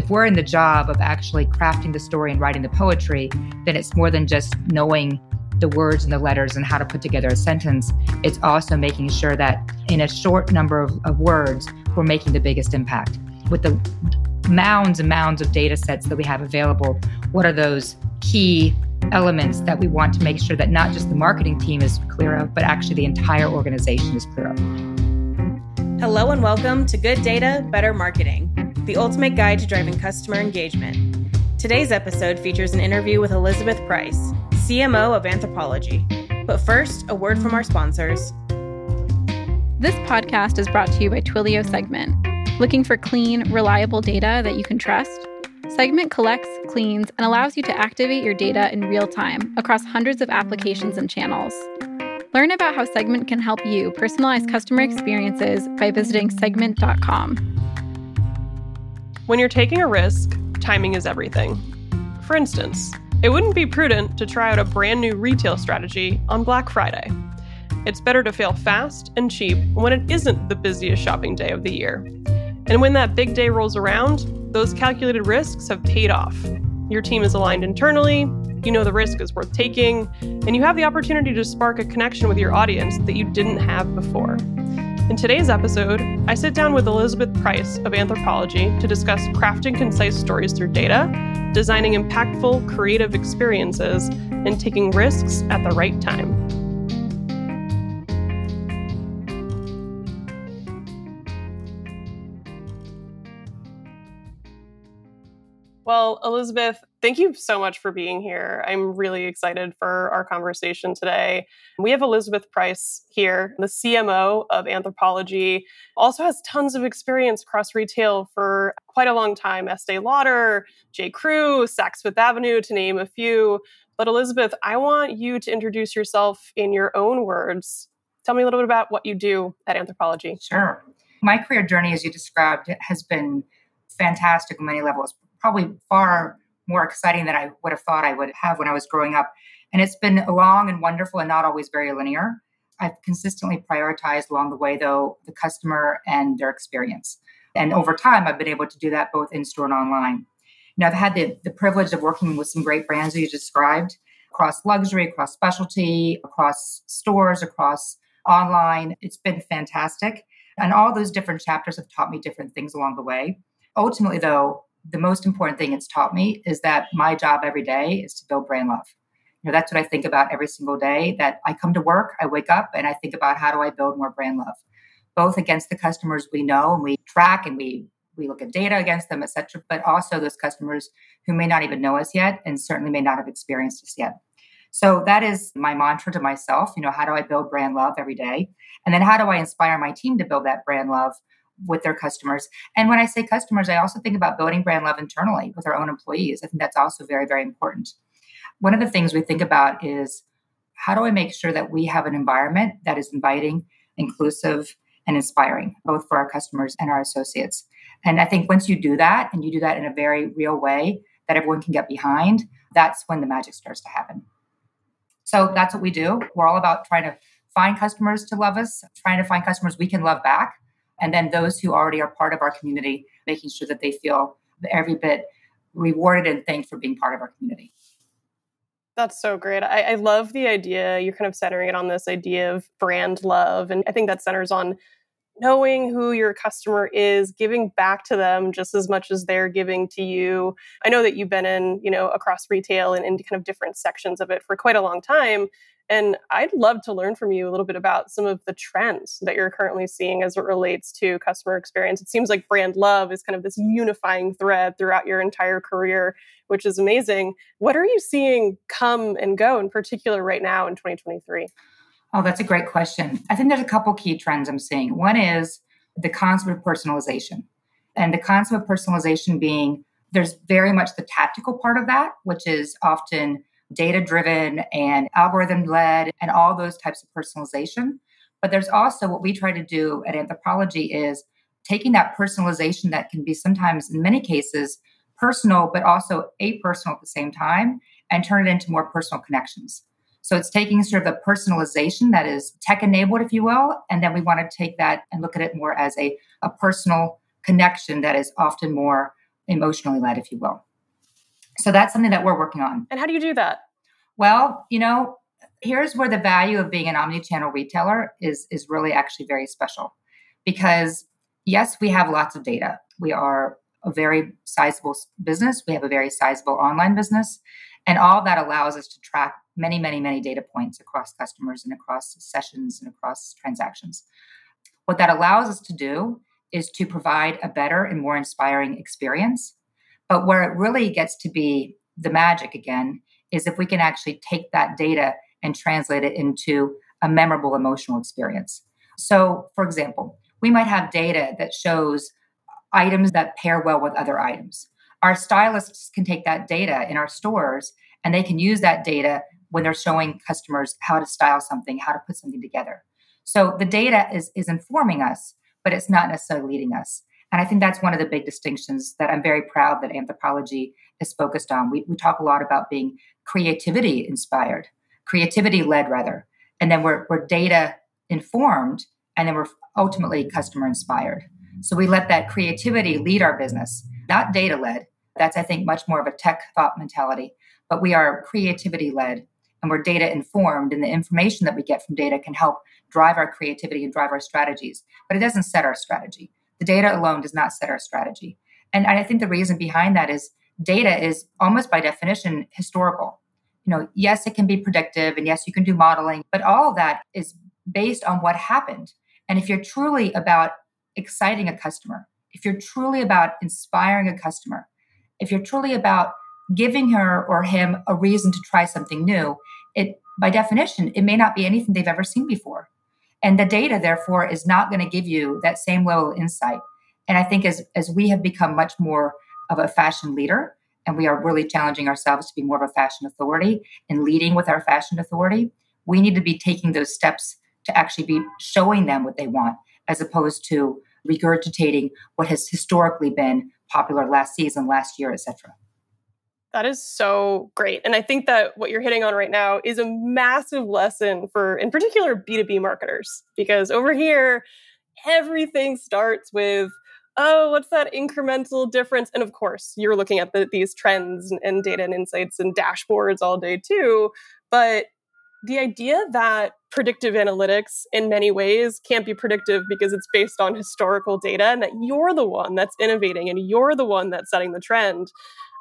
if we're in the job of actually crafting the story and writing the poetry, then it's more than just knowing the words and the letters and how to put together a sentence. It's also making sure that in a short number of, of words, we're making the biggest impact. With the mounds and mounds of data sets that we have available, what are those key elements that we want to make sure that not just the marketing team is clear of, but actually the entire organization is clear of? Hello and welcome to Good Data, Better Marketing, the ultimate guide to driving customer engagement. Today's episode features an interview with Elizabeth Preis, CMO of Anthropologie. But first, a word from our sponsors. This podcast is brought to you by Twilio Segment. Looking for clean, reliable data that you can trust? Segment collects, cleans, and allows you to activate your data in real time across hundreds of applications and channels. Learn about how Segment can help you personalize customer experiences by visiting segment.com. When you're taking a risk, timing is everything. For instance, it wouldn't be prudent to try out a brand new retail strategy on Black Friday. It's better to fail fast and cheap when it isn't the busiest shopping day of the year. And when that big day rolls around, those calculated risks have paid off. Your team is aligned internally, you know the risk is worth taking, and you have the opportunity to spark a connection with your audience that you didn't have before. In today's episode, I sit down with Elizabeth Preis of Anthropologie to discuss crafting concise stories through data, designing impactful, creative experiences, and taking risks at the right time. Well, Elizabeth, thank you so much for being here. I'm really excited for our conversation today. We have Elizabeth Preis here, the CMO of Anthropologie, also has tons of experience across retail for quite a long time. Estee Lauder, J. Crew, Saks Fifth Avenue, to name a few. But Elizabeth, I want you to introduce yourself in your own words. Tell me a little bit about what you do at Anthropologie. Sure. My career journey, as you described, has been fantastic on many levels probably far more exciting than I would have thought I would have when I was growing up. And it's been long and wonderful and not always very linear. I've consistently prioritized along the way, though, the customer and their experience. And over time, I've been able to do that both in store and online. Now, I've had the, the privilege of working with some great brands that you described across luxury, across specialty, across stores, across online. It's been fantastic. And all those different chapters have taught me different things along the way. Ultimately, though, the most important thing it's taught me is that my job every day is to build brand love. You know, that's what I think about every single day. That I come to work, I wake up, and I think about how do I build more brand love, both against the customers we know and we track and we we look at data against them, et cetera, but also those customers who may not even know us yet and certainly may not have experienced us yet. So that is my mantra to myself. You know, how do I build brand love every day? And then how do I inspire my team to build that brand love with their customers. And when I say customers, I also think about building brand love internally with our own employees. I think that's also very, very important. One of the things we think about is how do I make sure that we have an environment that is inviting, inclusive, and inspiring, both for our customers and our associates. And I think once you do that, and you do that in a very real way that everyone can get behind, that's when the magic starts to happen. So that's what we do. We're all about trying to find customers to love us, trying to find customers we can love back, and then those who already are part of our community, making sure that they feel every bit rewarded and thanked for being part of our community. That's so great. I, I, love the idea. You're kind of centering it on this idea of brand love. And I think that centers on knowing who your customer is, giving back to them just as much as they're giving to you. I know that you've been in, you know, across retail and in kind of different sections of it for quite a long time. And I'd love to learn from you a little bit about some of the trends that you're currently seeing as it relates to customer experience. It seems like brand love is kind of this unifying thread throughout your entire career, which is amazing. What are you seeing come and go in particular right now in 2023? Oh, that's a great question. I think there's a couple key trends I'm seeing. One is the concept of personalization. And the concept of personalization being there's very much the tactical part of that, which is often data driven and algorithm led and all those types of personalization. But there's also what we try to do at Anthropologie is taking that personalization that can be sometimes, in many cases, personal, but also apersonal at the same time, and turn it into more personal connections. So it's taking sort of a personalization that is tech enabled, if you will, and then we want to take that and look at it more as a, a personal connection that is often more emotionally led, if you will. So that's something that we're working on. And how do you do that? Well, you know, here's where the value of being an omni-channel retailer is is really actually very special because yes, we have lots of data. We are a very sizable business. We have a very sizable online business. And all that allows us to track many, many, many data points across customers and across sessions and across transactions. What that allows us to do is to provide a better and more inspiring experience. But where it really gets to be the magic again is if we can actually take that data and translate it into a memorable emotional experience. So, for example, we might have data that shows items that pair well with other items. Our stylists can take that data in our stores and they can use that data when they're showing customers how to style something, how to put something together. So the data is, is informing us, but it's not necessarily leading us. And I think that's one of the big distinctions that I'm very proud that Anthropologie is focused on. We, we talk a lot about being creativity inspired, creativity led, rather. And then we're, we're data informed, and then we're ultimately customer inspired. So we let that creativity lead our business, not data led. That's, I think, much more of a tech thought mentality, but we are creativity led and we're data informed, and the information that we get from data can help drive our creativity and drive our strategies. But it doesn't set our strategy. The data alone does not set our strategy. And I think the reason behind that is data is almost by definition historical. You know, yes, it can be predictive, and yes, you can do modeling, but all of that is based on what happened. And if you're truly about exciting a customer, if you're truly about inspiring a customer, if you're truly about giving her or him a reason to try something new, it by definition, it may not be anything they've ever seen before. And the data, therefore, is not going to give you that same level of insight. And I think as, as we have become much more of a fashion leader, and we are really challenging ourselves to be more of a fashion authority and leading with our fashion authority, we need to be taking those steps to actually be showing them what they want as opposed to regurgitating what has historically been popular last season, last year, etc. That is so great. And I think that what you're hitting on right now is a massive lesson for, in particular, B2B marketers, because over here, everything starts with, oh, what's that incremental difference? And of course, you're looking at the, these trends and, and data and insights and dashboards all day too. But the idea that predictive analytics in many ways can't be predictive because it's based on historical data and that you're the one that's innovating and you're the one that's setting the trend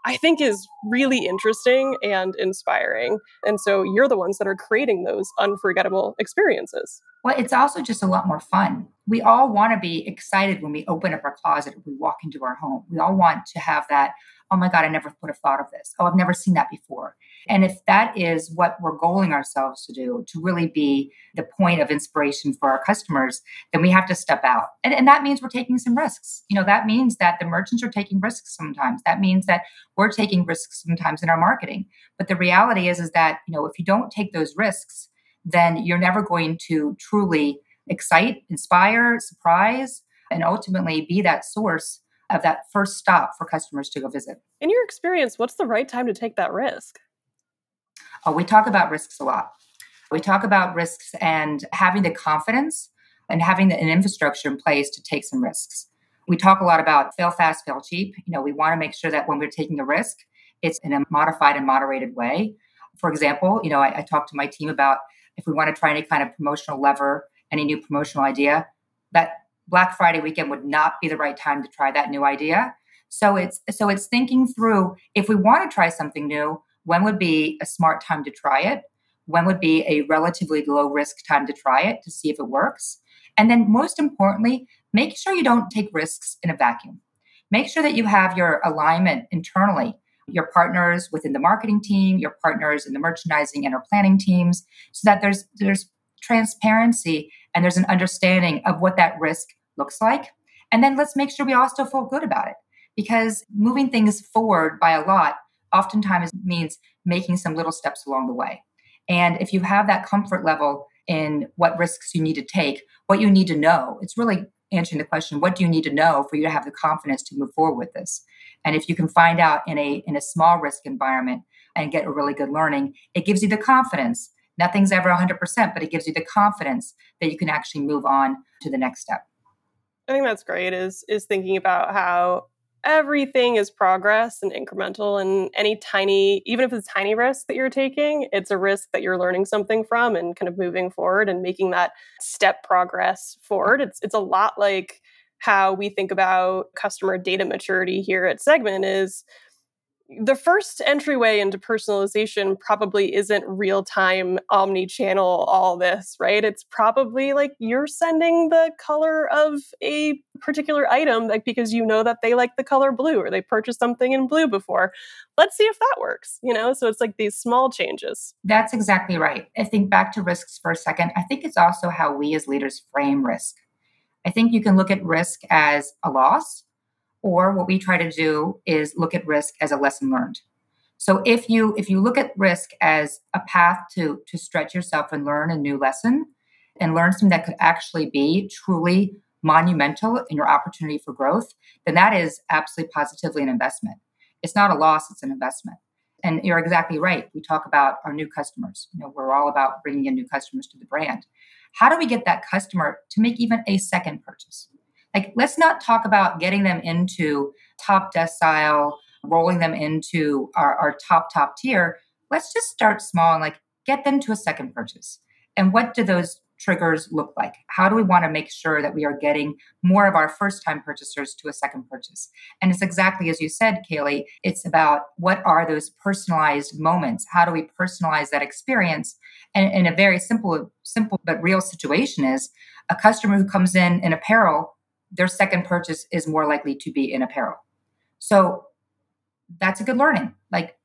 I think is really interesting and inspiring. And so you're the ones that are creating those unforgettable experiences. Well, it's also just a lot more fun. We all want to be excited when we open up our closet or we walk into our home. We all want to have that, oh my God, I never would have thought of this. Oh, I've never seen that before. And if that is what we're goaling ourselves to do, to really be the point of inspiration for our customers, then we have to step out. And, and that means we're taking some risks. You know, that means that the merchants are taking risks sometimes. That means that we're taking risks sometimes in our marketing. But the reality is, is that, you know, if you don't take those risks, then you're never going to truly excite, inspire, surprise, and ultimately be that source of that first stop for customers to go visit. In your experience, what's the right time to take that risk? Uh, we talk about risks a lot. We talk about risks and having the confidence and having an infrastructure in place to take some risks. We talk a lot about fail fast, fail cheap. You know, we want to make sure that when we're taking a risk, it's in a modified and moderated way. For example, you know, I, I talked to my team about if we want to try any kind of promotional lever, any new promotional idea, that Black Friday weekend would not be the right time to try that new idea. So it's so it's thinking through if we want to try something new, when would be a smart time to try it? When would be a relatively low risk time to try it to see if it works? And then, most importantly, make sure you don't take risks in a vacuum. Make sure that you have your alignment internally, your partners within the marketing team, your partners in the merchandising and our planning teams, so that there's there's transparency and there's an understanding of what that risk looks like. And then let's make sure we still feel good about it because moving things forward by a lot oftentimes means making some little steps along the way. And if you have that comfort level in what risks you need to take, what you need to know, it's really answering the question, what do you need to know for you to have the confidence to move forward with this? And if you can find out in a in a small risk environment and get a really good learning, it gives you the confidence. Nothing's ever 100%, but it gives you the confidence that you can actually move on to the next step. I think that's great is is thinking about how everything is progress and incremental and any tiny even if it's a tiny risk that you're taking it's a risk that you're learning something from and kind of moving forward and making that step progress forward. It's it's a lot like how we think about customer data maturity here at segment is the first entryway into personalization probably isn't real time omni channel all this, right? It's probably like you're sending the color of a particular item like because you know that they like the color blue or they purchased something in blue before. Let's see if that works, you know? So it's like these small changes. That's exactly right. I think back to risks for a second. I think it's also how we as leaders frame risk. I think you can look at risk as a loss or what we try to do is look at risk as a lesson learned. So if you if you look at risk as a path to to stretch yourself and learn a new lesson and learn something that could actually be truly monumental in your opportunity for growth then that is absolutely positively an investment. It's not a loss it's an investment. And you're exactly right. We talk about our new customers. You know we're all about bringing in new customers to the brand. How do we get that customer to make even a second purchase like, let's not talk about getting them into top decile, rolling them into our, our top, top tier. Let's just start small and like get them to a second purchase. And what do those triggers look like? How do we want to make sure that we are getting more of our first time purchasers to a second purchase? And it's exactly as you said, Kailey, it's about what are those personalized moments? How do we personalize that experience? And in a very simple, simple but real situation is a customer who comes in in apparel their second purchase is more likely to be in apparel. So that's a good learning. Like,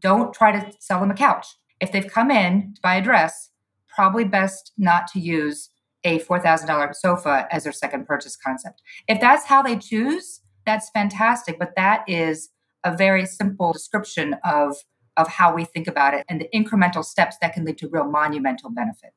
don't try to sell them a couch. If they've come in to buy a dress, probably best not to use a $4,000 sofa as their second purchase concept. If that's how they choose, that's fantastic. But that is a very simple description of, of how we think about it and the incremental steps that can lead to real monumental benefit.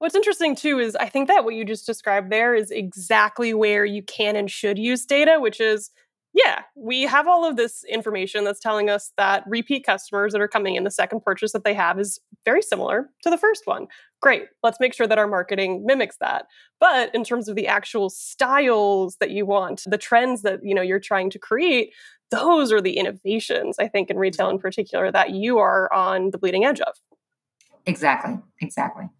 What's interesting too is I think that what you just described there is exactly where you can and should use data, which is yeah, we have all of this information that's telling us that repeat customers that are coming in the second purchase that they have is very similar to the first one. Great. Let's make sure that our marketing mimics that. But in terms of the actual styles that you want, the trends that, you know, you're trying to create, those are the innovations I think in retail in particular that you are on the bleeding edge of. Exactly. Exactly.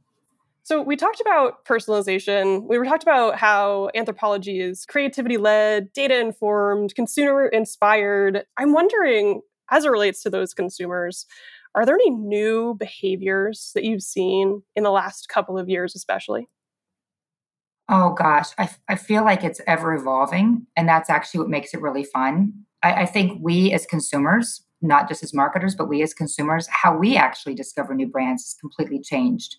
So we talked about personalization. We were talked about how Anthropologie is creativity led, data informed, consumer inspired. I'm wondering, as it relates to those consumers, are there any new behaviors that you've seen in the last couple of years, especially? Oh gosh, I, I feel like it's ever evolving. And that's actually what makes it really fun. I, I think we as consumers, not just as marketers, but we as consumers, how we actually discover new brands has completely changed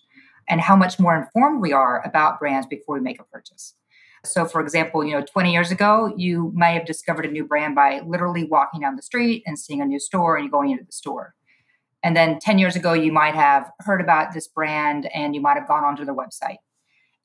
and how much more informed we are about brands before we make a purchase. So, for example, you know, 20 years ago, you may have discovered a new brand by literally walking down the street and seeing a new store and going into the store. And then 10 years ago, you might have heard about this brand and you might have gone onto their website.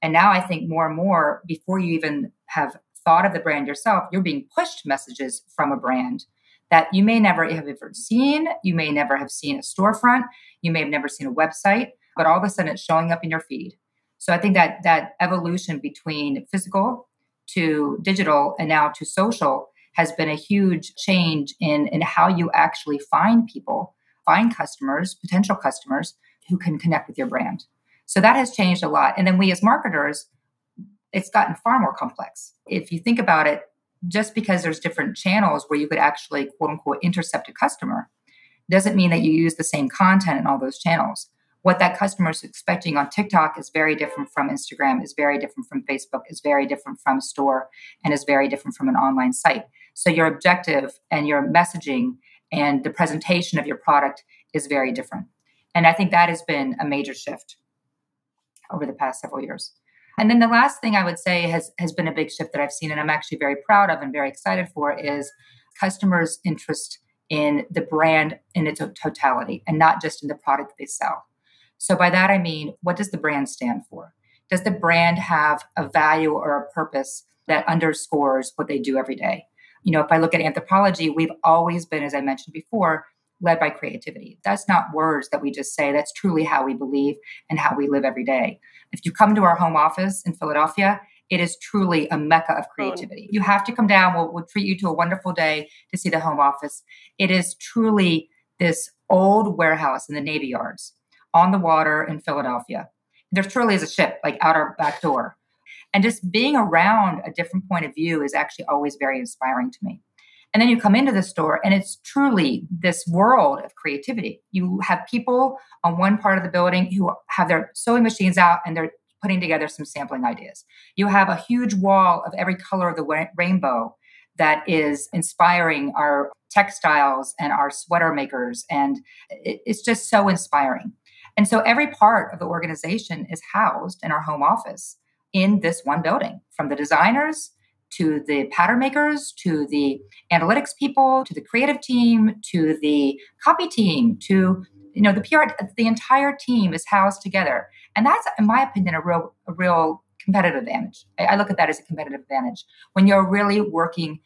And now I think more and more, before you even have thought of the brand yourself, you're being pushed messages from a brand that you may never have ever seen. You may never have seen a storefront. You may have never seen a website but all of a sudden it's showing up in your feed. So I think that that evolution between physical to digital and now to social has been a huge change in in how you actually find people, find customers, potential customers who can connect with your brand. So that has changed a lot. And then we as marketers, it's gotten far more complex. If you think about it, just because there's different channels where you could actually quote unquote intercept a customer doesn't mean that you use the same content in all those channels what that customer is expecting on TikTok is very different from Instagram, is very different from Facebook, is very different from store, and is very different from an online site. So your objective and your messaging and the presentation of your product is very different. And I think that has been a major shift over the past several years. And then the last thing I would say has, has been a big shift that I've seen, and I'm actually very proud of and very excited for, is customers' interest in the brand in its totality and not just in the product they sell. So by that I mean, what does the brand stand for? Does the brand have a value or a purpose that underscores what they do every day? You know, if I look at Anthropologie, we've always been, as I mentioned before, led by creativity. That's not words that we just say, that's truly how we believe and how we live every day. If you come to our home office in Philadelphia, it is truly a mecca of creativity. You have to come down. We'll, we'll treat you to a wonderful day to see the home office. It is truly this old warehouse in the Navy Yards on the water in Philadelphia. There truly is a ship like out our back door. And just being around a different point of view is actually always very inspiring to me. And then you come into the store and it's truly this world of creativity. You have people on one part of the building who have their sewing machines out and they're putting together some sampling ideas. You have a huge wall of every color of the rainbow that is inspiring our textiles and our sweater makers. And it's just so inspiring. And so every part of the organization is housed in our home office in this one building from the designers to the pattern makers to the analytics people to the creative team to the copy team to you know the PR the entire team is housed together. And that's in my opinion a real a real competitive advantage. I, I look at that as a competitive advantage. When you're really working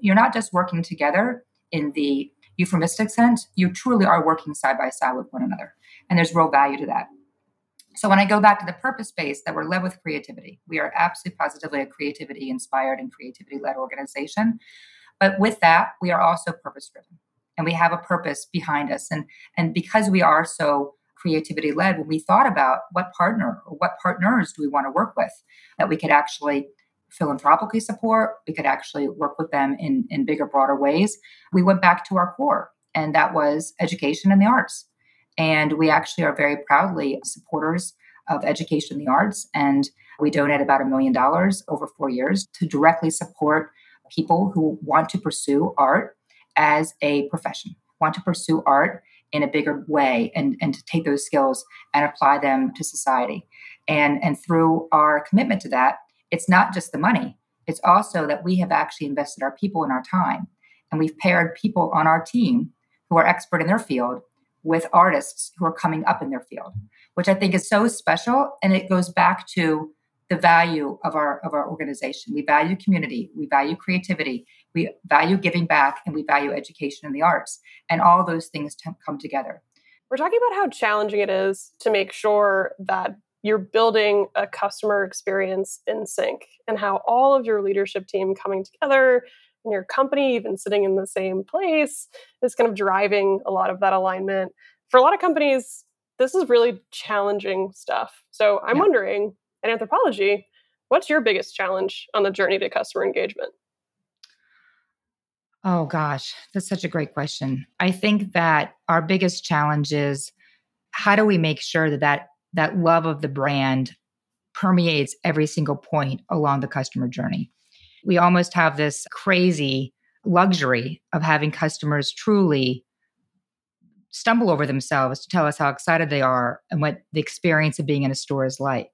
you're not just working together in the euphemistic sense you truly are working side by side with one another and there's real value to that so when I go back to the purpose space, that we're led with creativity, we are absolutely positively a creativity inspired and creativity led organization. But with that, we are also purpose driven and we have a purpose behind us. And, and because we are so creativity led, when we thought about what partner or what partners do we want to work with that we could actually philanthropically support, we could actually work with them in, in bigger, broader ways, we went back to our core, and that was education and the arts. And we actually are very proudly supporters of education in the arts. And we donate about a million dollars over four years to directly support people who want to pursue art as a profession, want to pursue art in a bigger way and, and to take those skills and apply them to society. And, and through our commitment to that, it's not just the money, it's also that we have actually invested our people and our time. And we've paired people on our team who are expert in their field with artists who are coming up in their field, which I think is so special. And it goes back to the value of our of our organization. We value community, we value creativity, we value giving back, and we value education and the arts. And all those things t- come together. We're talking about how challenging it is to make sure that you're building a customer experience in sync and how all of your leadership team coming together in your company, even sitting in the same place, is kind of driving a lot of that alignment. For a lot of companies, this is really challenging stuff. So I'm yeah. wondering, in Anthropologie, what's your biggest challenge on the journey to customer engagement? Oh gosh, that's such a great question. I think that our biggest challenge is how do we make sure that that, that love of the brand permeates every single point along the customer journey? We almost have this crazy luxury of having customers truly stumble over themselves to tell us how excited they are and what the experience of being in a store is like.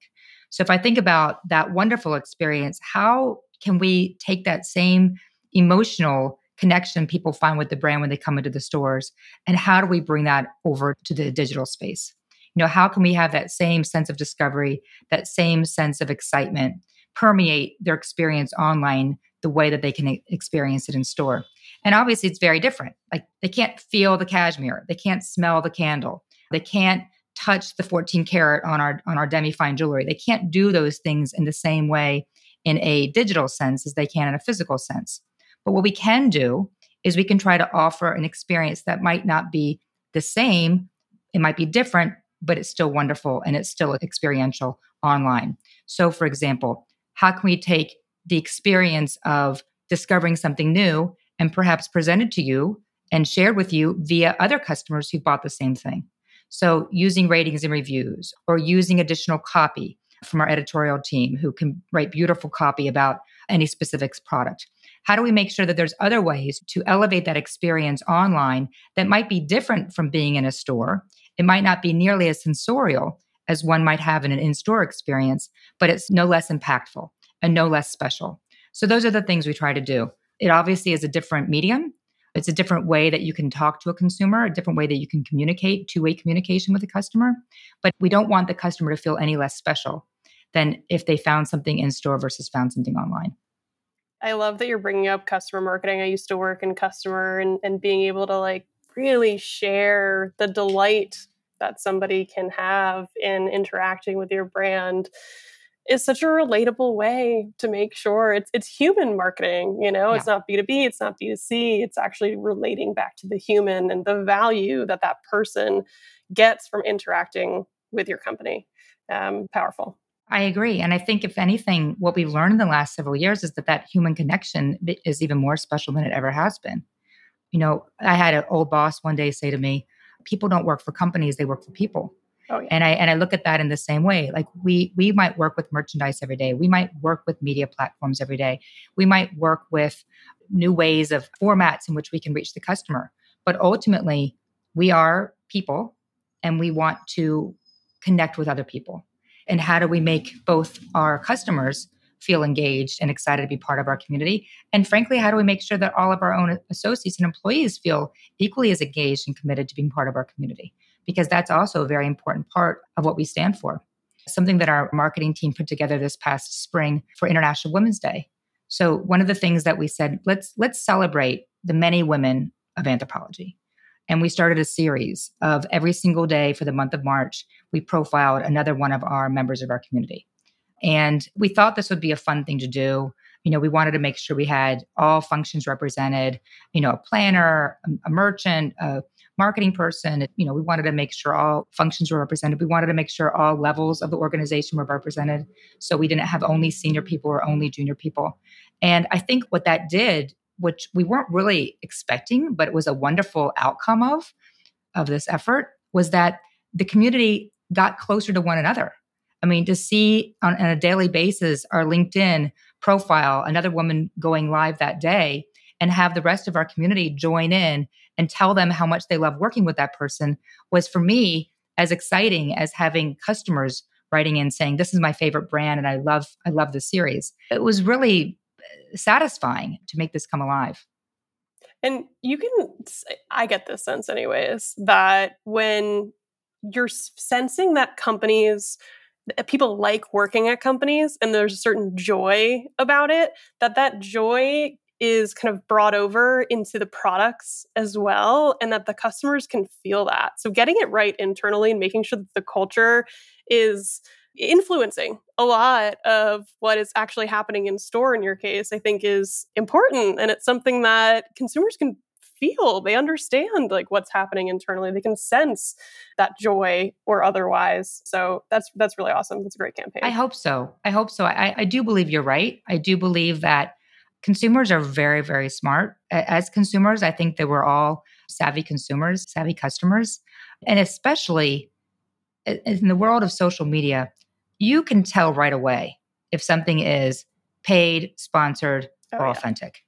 So, if I think about that wonderful experience, how can we take that same emotional connection people find with the brand when they come into the stores and how do we bring that over to the digital space? You know, how can we have that same sense of discovery, that same sense of excitement permeate their experience online the way that they can experience it in store. And obviously, it's very different. Like they can't feel the cashmere, they can't smell the candle, they can't touch the 14 karat on our on our demi fine jewelry. They can't do those things in the same way in a digital sense as they can in a physical sense. But what we can do is we can try to offer an experience that might not be the same, it might be different, but it's still wonderful and it's still experiential online. So, for example, how can we take the experience of discovering something new and perhaps presented to you and shared with you via other customers who bought the same thing? So, using ratings and reviews or using additional copy from our editorial team who can write beautiful copy about any specific product. How do we make sure that there's other ways to elevate that experience online that might be different from being in a store? It might not be nearly as sensorial, as one might have in an in store experience, but it's no less impactful and no less special. So, those are the things we try to do. It obviously is a different medium. It's a different way that you can talk to a consumer, a different way that you can communicate, two way communication with a customer. But we don't want the customer to feel any less special than if they found something in store versus found something online. I love that you're bringing up customer marketing. I used to work in customer and, and being able to like really share the delight that somebody can have in interacting with your brand is such a relatable way to make sure it's it's human marketing you know yeah. it's not b2b it's not b2c it's actually relating back to the human and the value that that person gets from interacting with your company um, powerful I agree. And I think, if anything, what we've learned in the last several years is that that human connection is even more special than it ever has been. You know, I had an old boss one day say to me, people don't work for companies, they work for people. Oh, yeah. And I and I look at that in the same way. Like we we might work with merchandise every day. We might work with media platforms every day. We might work with new ways of formats in which we can reach the customer. But ultimately, we are people and we want to connect with other people. And how do we make both our customers feel engaged and excited to be part of our community? And frankly, how do we make sure that all of our own associates and employees feel equally as engaged and committed to being part of our community? Because that's also a very important part of what we stand for. Something that our marketing team put together this past spring for International Women's Day. So one of the things that we said, let's let's celebrate the many women of Anthropologie. And we started a series of every single day for the month of March, we profiled another one of our members of our community. And we thought this would be a fun thing to do. You know, we wanted to make sure we had all functions represented, you know, a planner, a, merchant, a marketing person. You know, we wanted to make sure all functions were represented. We wanted to make sure all levels of the organization were represented. So we didn't have only senior people or only junior people. And I think what that did which we weren't really expecting, but it was a wonderful outcome of of this effort, was that the community got closer to one another. I mean, to see on, on a daily basis our LinkedIn profile, another woman going live that day, and have the rest of our community join in and tell them how much they love working with that person was for me as exciting as having customers writing in saying this is my favorite brand and I love I love the series. It was really uh, satisfying to make this come alive. And you can, I get this sense, anyways, that when you're sensing that companies, Uh, people like working at companies and there's a certain joy about it, that that joy is kind of brought over into the products as well and that the customers can feel that. So getting it right internally and making sure that the culture is influencing a lot of what is actually happening in store in your case i think is important and it's something that consumers can feel they understand like what's happening internally they can sense that joy or otherwise so that's that's really awesome that's a great campaign i hope so i hope so i, I do believe you're right i do believe that consumers are very very smart as consumers i think that we're all savvy consumers savvy customers and especially in the world of social media you can tell right away if something is paid, sponsored, oh, or yeah. authentic.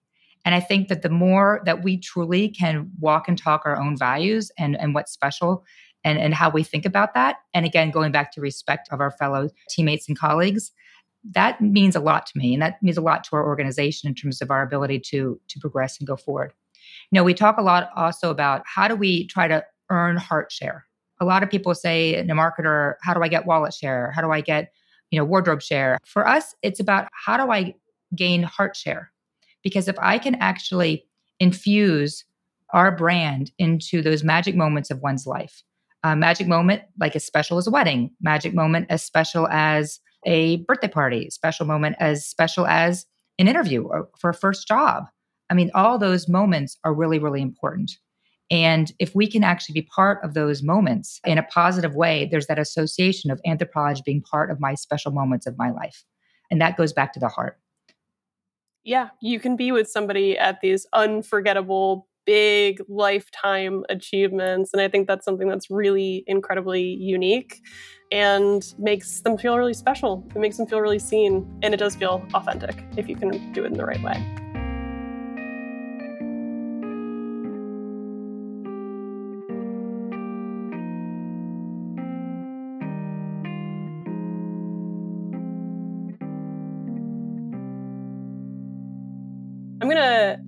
And I think that the more that we truly can walk and talk our own values and, and what's special and, and how we think about that, and again, going back to respect of our fellow teammates and colleagues, that means a lot to me. And that means a lot to our organization in terms of our ability to, to progress and go forward. You know, we talk a lot also about how do we try to earn heart share a lot of people say in a marketer, how do I get wallet share? How do I get, you know, wardrobe share? For us, it's about how do I gain heart share? Because if I can actually infuse our brand into those magic moments of one's life, a magic moment like as special as a wedding, magic moment as special as a birthday party, special moment as special as an interview or for a first job. I mean, all those moments are really, really important. And if we can actually be part of those moments in a positive way, there's that association of Anthropologie being part of my special moments of my life. And that goes back to the heart. Yeah, you can be with somebody at these unforgettable, big lifetime achievements. And I think that's something that's really incredibly unique and makes them feel really special. It makes them feel really seen. And it does feel authentic if you can do it in the right way. I'm going to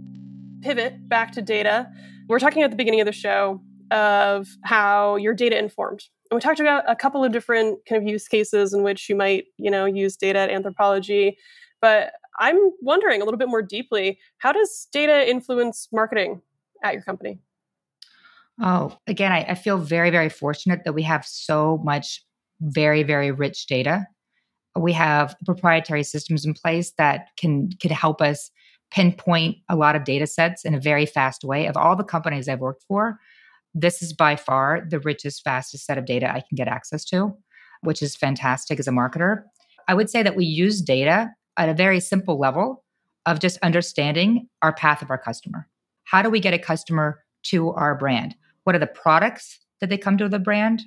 pivot back to data. We're talking at the beginning of the show of how you're data informed. And we talked about a couple of different kind of use cases in which you might, you know, use data at Anthropologie. But I'm wondering a little bit more deeply, how does data influence marketing at your company? Oh, again, I, I feel very, very fortunate that we have so much very, very rich data We have proprietary systems in place that can could help us pinpoint a lot of data sets in a very fast way. Of all the companies I've worked for, this is by far the richest, fastest set of data I can get access to, which is fantastic as a marketer. I would say that we use data at a very simple level of just understanding our path of our customer. How do we get a customer to our brand? What are the products that they come to the brand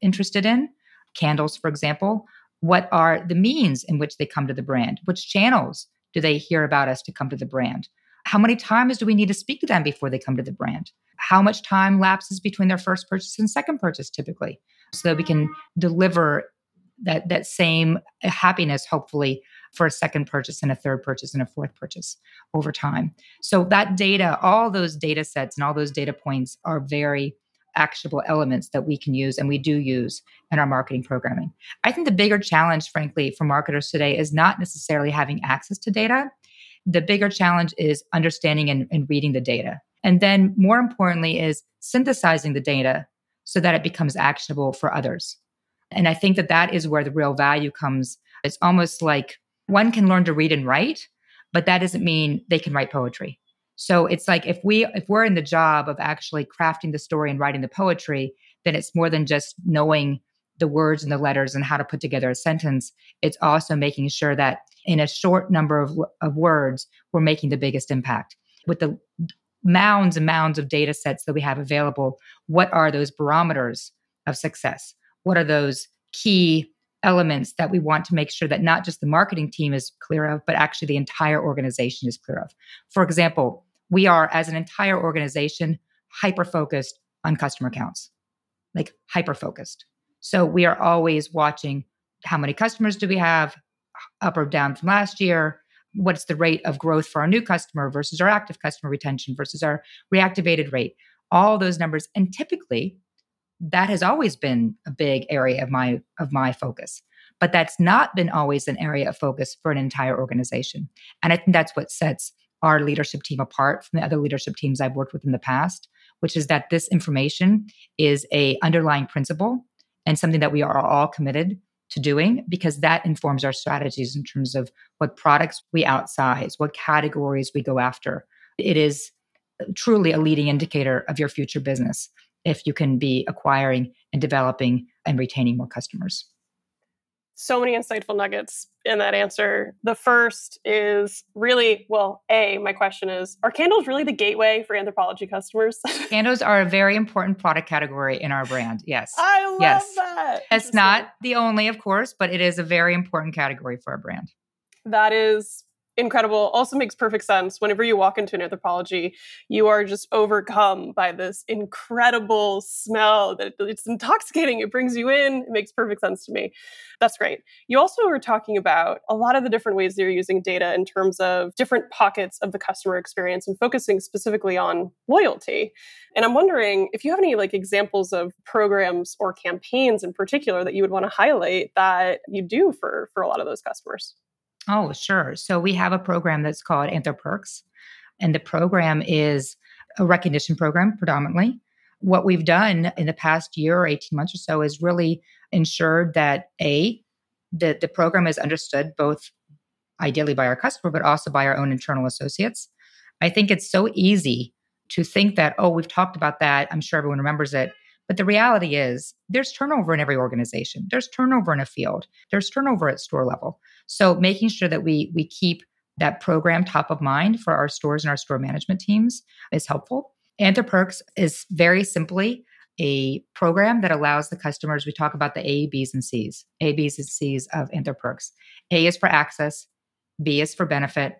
interested in? Candles, for example. What are the means in which they come to the brand? Which channels do they hear about us to come to the brand? How many times do we need to speak to them before they come to the brand? How much time lapses between their first purchase and second purchase typically? So that we can deliver that that same happiness hopefully for a second purchase and a third purchase and a fourth purchase over time. So that data, all those data sets and all those data points are very actionable elements that we can use and we do use in our marketing programming. I think the bigger challenge, frankly, for marketers today is not necessarily having access to data. The bigger challenge is understanding and, and reading the data. And then, more importantly, is synthesizing the data so that it becomes actionable for others. And I think that that is where the real value comes. It's almost like one can learn to read and write, but that doesn't mean they can write poetry. So it's like if we if we're in the job of actually crafting the story and writing the poetry, then it's more than just knowing the words and the letters and how to put together a sentence. It's also making sure that in a short number of, of words, we're making the biggest impact. With the mounds and mounds of data sets that we have available, what are those barometers of success? What are those key elements that we want to make sure that not just the marketing team is clear of, but actually the entire organization is clear of? For example, we are as an entire organization hyper focused on customer counts. Like hyper focused so we are always watching how many customers do we have up or down from last year what's the rate of growth for our new customer versus our active customer retention versus our reactivated rate all those numbers. And typically that has always been a big area of my of my focus. But that's not been always an area of focus for an entire organization. And i think that's what sets our leadership team apart from the other leadership teams I've worked with in the past, which is that this information is a underlying principle and something that we are all committed to doing because that informs our strategies in terms of what products we outsize, what categories we go after. It is truly a leading indicator of your future business if you can be acquiring and developing and retaining more customers so many insightful nuggets in that answer. The first is really, well, A, my question is Are candles really the gateway for Anthropologie customers? candles are a very important product category in our brand. Yes. I love yes. that. It's not the only, of course, but it is a very important category for our brand. That is incredible also makes perfect sense. Whenever you walk into an Anthropologie you are just overcome by this incredible smell that it's intoxicating it brings you in it makes perfect sense to me. That's great. You also were talking about a lot of the different ways that you're using data in terms of different pockets of the customer experience and focusing specifically on loyalty. And i'm wondering if you have any like examples of programs or campaigns in particular that you would want to highlight that you do for for a lot of those customers Oh, sure. So we have a program that's called AnthroPerks, and the program is a recognition program predominantly. What we've done in the past year or 18 months or so is really ensured that A, the, the program is understood both ideally by our customer, but also by our own internal associates. I think it's so easy to think that, oh, we've talked about that. I'm sure everyone remembers it. But the reality is, there's turnover in every organization. There's turnover in a field. There's turnover at store level. So making sure that we we keep that program top of mind for our stores and our store management teams is helpful. AnthroPerks is very simply a program that allows the customers, we talk about the A, B's, and C's, A, B's, and C's of AnthroPerks. A is for access, B is for benefit,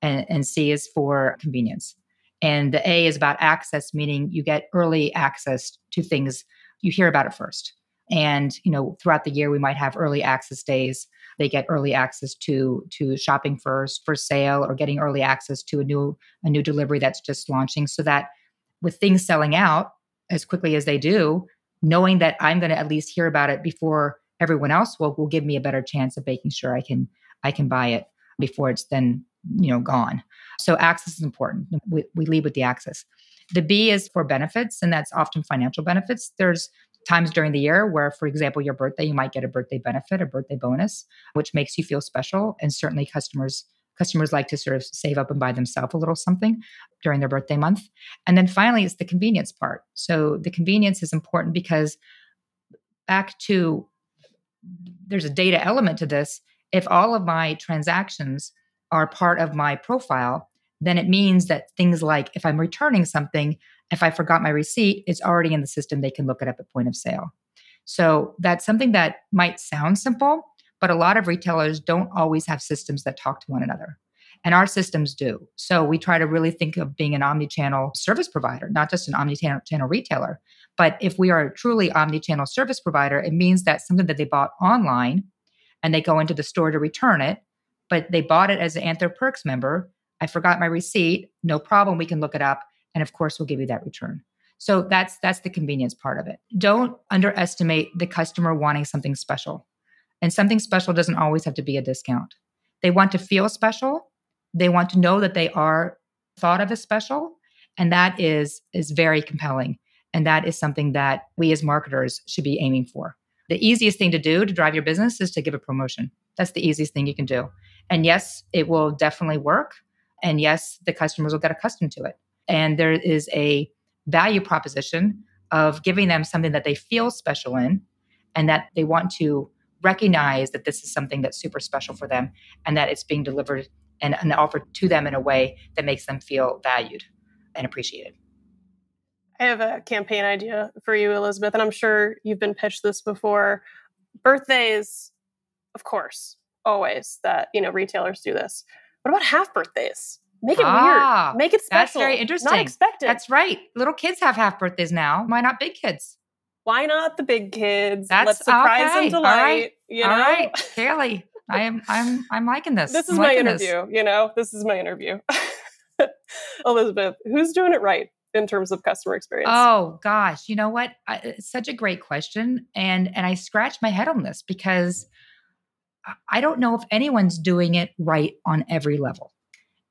and, and C is for convenience. And the A is about access, meaning you get early access to things, you hear about it first. And, you know, throughout the year, we might have early access days they get early access to to shopping first for sale or getting early access to a new a new delivery that's just launching. So that with things selling out as quickly as they do knowing that i'm going to at least hear about it before everyone else will will give me a better chance of making sure i can i can buy it before it's then you know gone. So access is important. We, we lead with the access. The b is for benefits and that's often financial benefits. There's times during the year where, for example, your birthday, you might get a birthday benefit, a birthday bonus, which makes you feel special. And certainly customers customers like to sort of save up and buy themselves a little something during their birthday month. And then finally, it's the convenience part. So the convenience is important because back to there's a data element to this. If all of my transactions are part of my profile, then it means that things like if I'm returning something, if I forgot my receipt, it's already in the system. They can look it up at point of sale. So that's something that might sound simple, but a lot of retailers don't always have systems that talk to one another. And our systems do. So we try to really think of being an omni-channel service provider, not just an omni-channel retailer. But if we are a truly omni-channel service provider, it means that something that they bought online and they go into the store to return it, but they bought it as an Anthro Perks member. I forgot my receipt. No problem. We can look it up. And of course, we'll give you that return. So that's that's the convenience part of it. Don't underestimate the customer wanting something special. And something special doesn't always have to be a discount. They want to feel special. They want to know that they are thought of as special. And that is is very compelling. And that is something that we as marketers should be aiming for. The easiest thing to do to drive your business is to give a promotion. That's the easiest thing you can do. And yes, it will definitely work. And yes, the customers will get accustomed to it. And there is a value proposition of giving them something that they feel special in and that they want to recognize that this is something that's super special for them and that it's being delivered and, and offered to them in a way that makes them feel valued and appreciated. I have a campaign idea for you, Elizabeth, and I'm sure you've been pitched this before. Birthdays, of course, always that you know retailers do this. What about half birthdays? Make it ah, weird. Make it special. That's very interesting. Not expected. That's right. Little kids have half birthdays now. Why not big kids? Why not the big kids? That's Let's surprise okay. and delight. All right. You know? All right. Kailey, I am I'm I'm liking this. This is my interview, this. you know. This is my interview. Elizabeth, who's doing it right in terms of customer experience? Oh gosh, you know what? I, it's such a great question and and I scratch my head on this because I don't know if anyone's doing it right on every level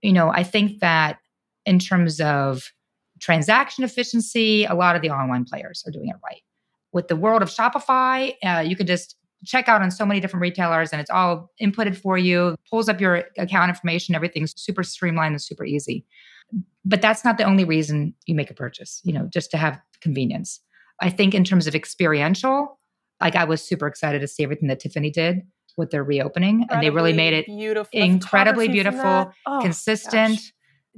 you know, I think that in terms of transaction efficiency, a lot of the online players are doing it right. With the world of Shopify, uh, you can just check out on so many different retailers and it's all inputted for you, pulls up your account information, everything's super streamlined and super easy. But that's not the only reason you make a purchase, you know, just to have convenience. I think in terms of experiential, like I was super excited to see everything that Tiffany did with their reopening incredibly and they really made it beautiful. Incredibly beautiful oh, consistent. Gosh.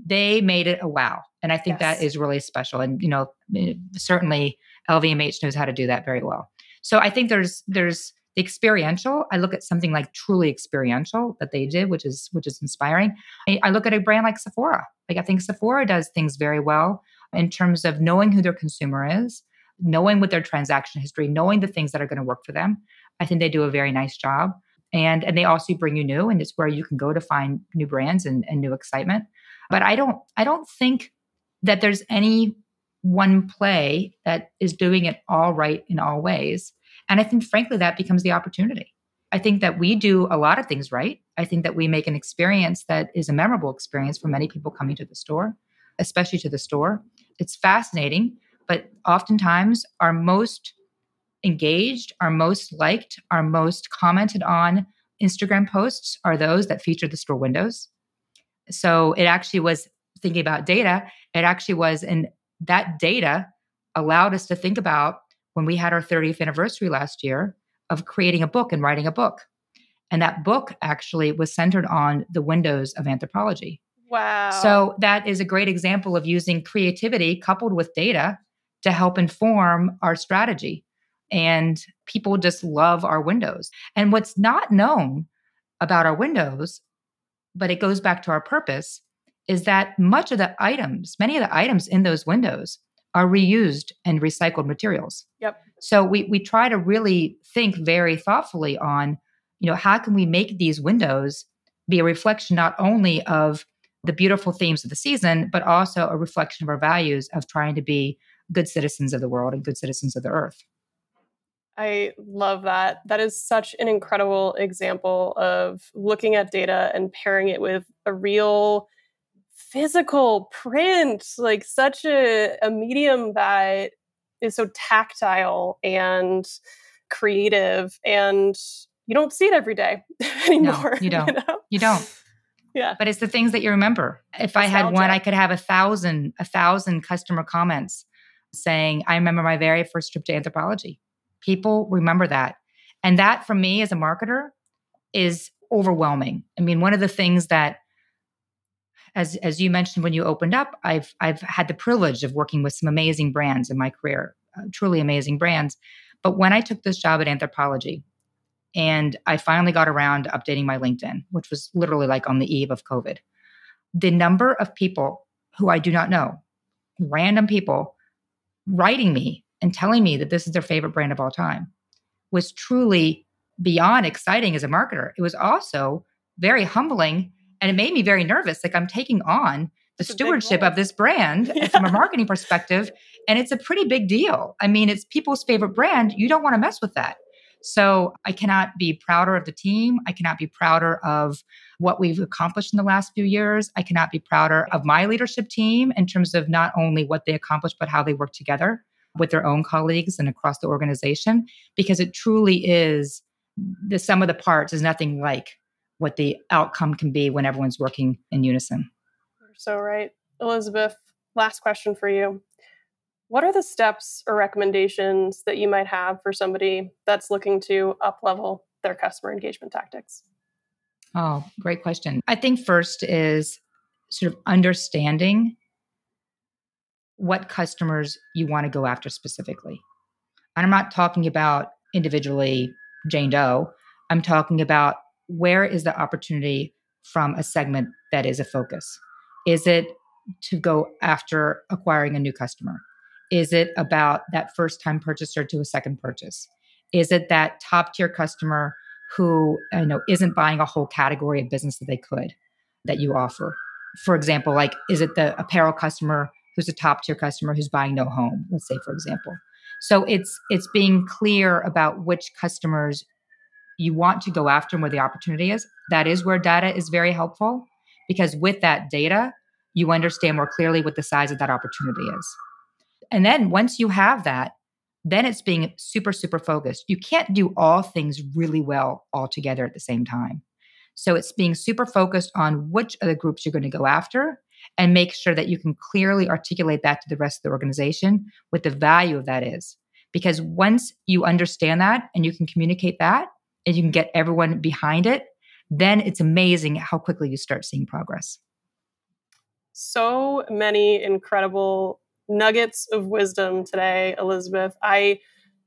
they made it a wow and i think yes. that is really special and you know eh, certainly lvmh knows how to do that very well. So i think there's there's the experiential. I look at something like truly experiential that they did which is which is inspiring. I, I look at a brand like sephora. Like i think sephora does things very well in terms of knowing who their consumer is knowing what their transaction history knowing the things that are going to work for them. I think they do a very nice job and and they also bring you new and it's where you can go to find new brands and, and new excitement. But i don't i don't think that there's any one play that is doing it all right in all ways. And i think frankly that becomes the opportunity. I think that we do a lot of things right. I think that we make an experience that is a memorable experience for many people coming to the store especially to the store. It's fascinating but oftentimes our most engaged, our most liked, our most commented on Instagram posts are those that feature the store windows. So it actually was thinking about data, it actually was, and that data allowed us to think about when we had our 30th anniversary last year of creating a book and writing a book. And that book actually was centered on the windows of Anthropologie. Wow. So that is a great example of using creativity coupled with data to help inform our strategy and people just love our windows. And what's not known about our windows, but it goes back to our purpose, is that much of the items, many of the items in those windows are reused and recycled materials. Yep. So we we try to really think very thoughtfully on, you know, how can we make these windows be a reflection not only of the beautiful themes of the season, but also a reflection of our values of trying to be good citizens of the world and good citizens of the earth. I love that. That is such an incredible example of looking at data and pairing it with a real physical print, like such a, a medium that is so tactile and creative and you don't see it every day anymore. No, you don't. You, know? you don't. Yeah. But it's the things that you remember. If Nostalgia. I had one, I could have a thousand, a thousand customer comments saying, I remember my very first trip to Anthropologie. People remember that. And that for me as a marketer is overwhelming. I mean, one of the things that as as you mentioned when you opened up, I've I've had the privilege of working with some amazing brands in my career, uh, truly amazing brands. But when I took this job at Anthropologie, and I finally got around to updating my LinkedIn, which was literally like on the eve of COVID, the number of people who I do not know, random people, writing me and telling me that this is their favorite brand of all time, was truly beyond exciting as a marketer. It was also very humbling and it made me very nervous. Like I'm taking on the stewardship of this brand yeah. from a marketing perspective. And it's a pretty big deal. I mean, it's people's favorite brand. You don't want to mess with that. So I cannot be prouder of the team. I cannot be prouder of what we've accomplished in the last few years. I cannot be prouder of my leadership team in terms of not only what they accomplished, but how they work together with their own colleagues and across the organization, because it truly is the sum of the parts is nothing like what the outcome can be when everyone's working in unison. You're so right. Elizabeth, last question for you. What are the steps or recommendations that you might have for somebody that's looking to up level their customer engagement tactics? Oh, great question. I think first is sort of understanding what customers you want to go after specifically. And I'm not talking about individually Jane Doe. I'm talking about where is the opportunity from a segment that is a focus? Is it to go after acquiring a new customer? Is it about that first time purchaser to a second purchase? Is it that top tier customer who you know isn't buying a whole category of business that they could that you offer? For example, like is it the apparel customer who's a top tier customer who's buying no home? Let's say, for example. So it's it's being clear about which customers you want to go after and where the opportunity is. That is where data is very helpful because with that data, you understand more clearly what the size of that opportunity is. And then once you have that, then it's being super, super focused. You can't do all things really well all together at the same time. So it's being super focused on which of the groups you're going to go after and make sure that you can clearly articulate that to the rest of the organization what the value of that is. Because once you understand that and you can communicate that, and you can get everyone behind it, then it's amazing how quickly you start seeing progress. So many incredible nuggets of wisdom today, Elizabeth. I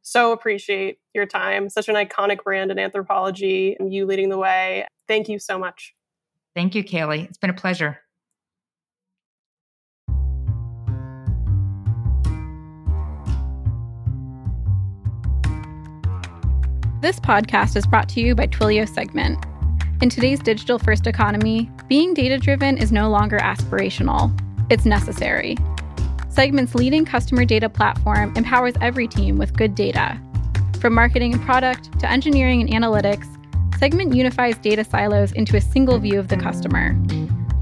so appreciate your time. Such an iconic brand in Anthropologie and you leading the way. Thank you so much. Thank you, Kailey. It's been a pleasure. This podcast is brought to you by Twilio Segment. In today's digital first economy, being data driven is no longer aspirational, it's necessary. Segment's leading customer data platform empowers every team with good data. From marketing and product to engineering and analytics, Segment unifies data silos into a single view of the customer.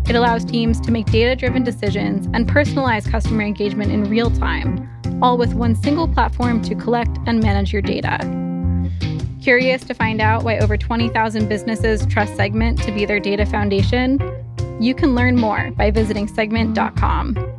It allows teams to make data driven decisions and personalize customer engagement in real time, all with one single platform to collect and manage your data. Curious to find out why over 20,000 businesses trust Segment to be their data foundation? You can learn more by visiting segment.com.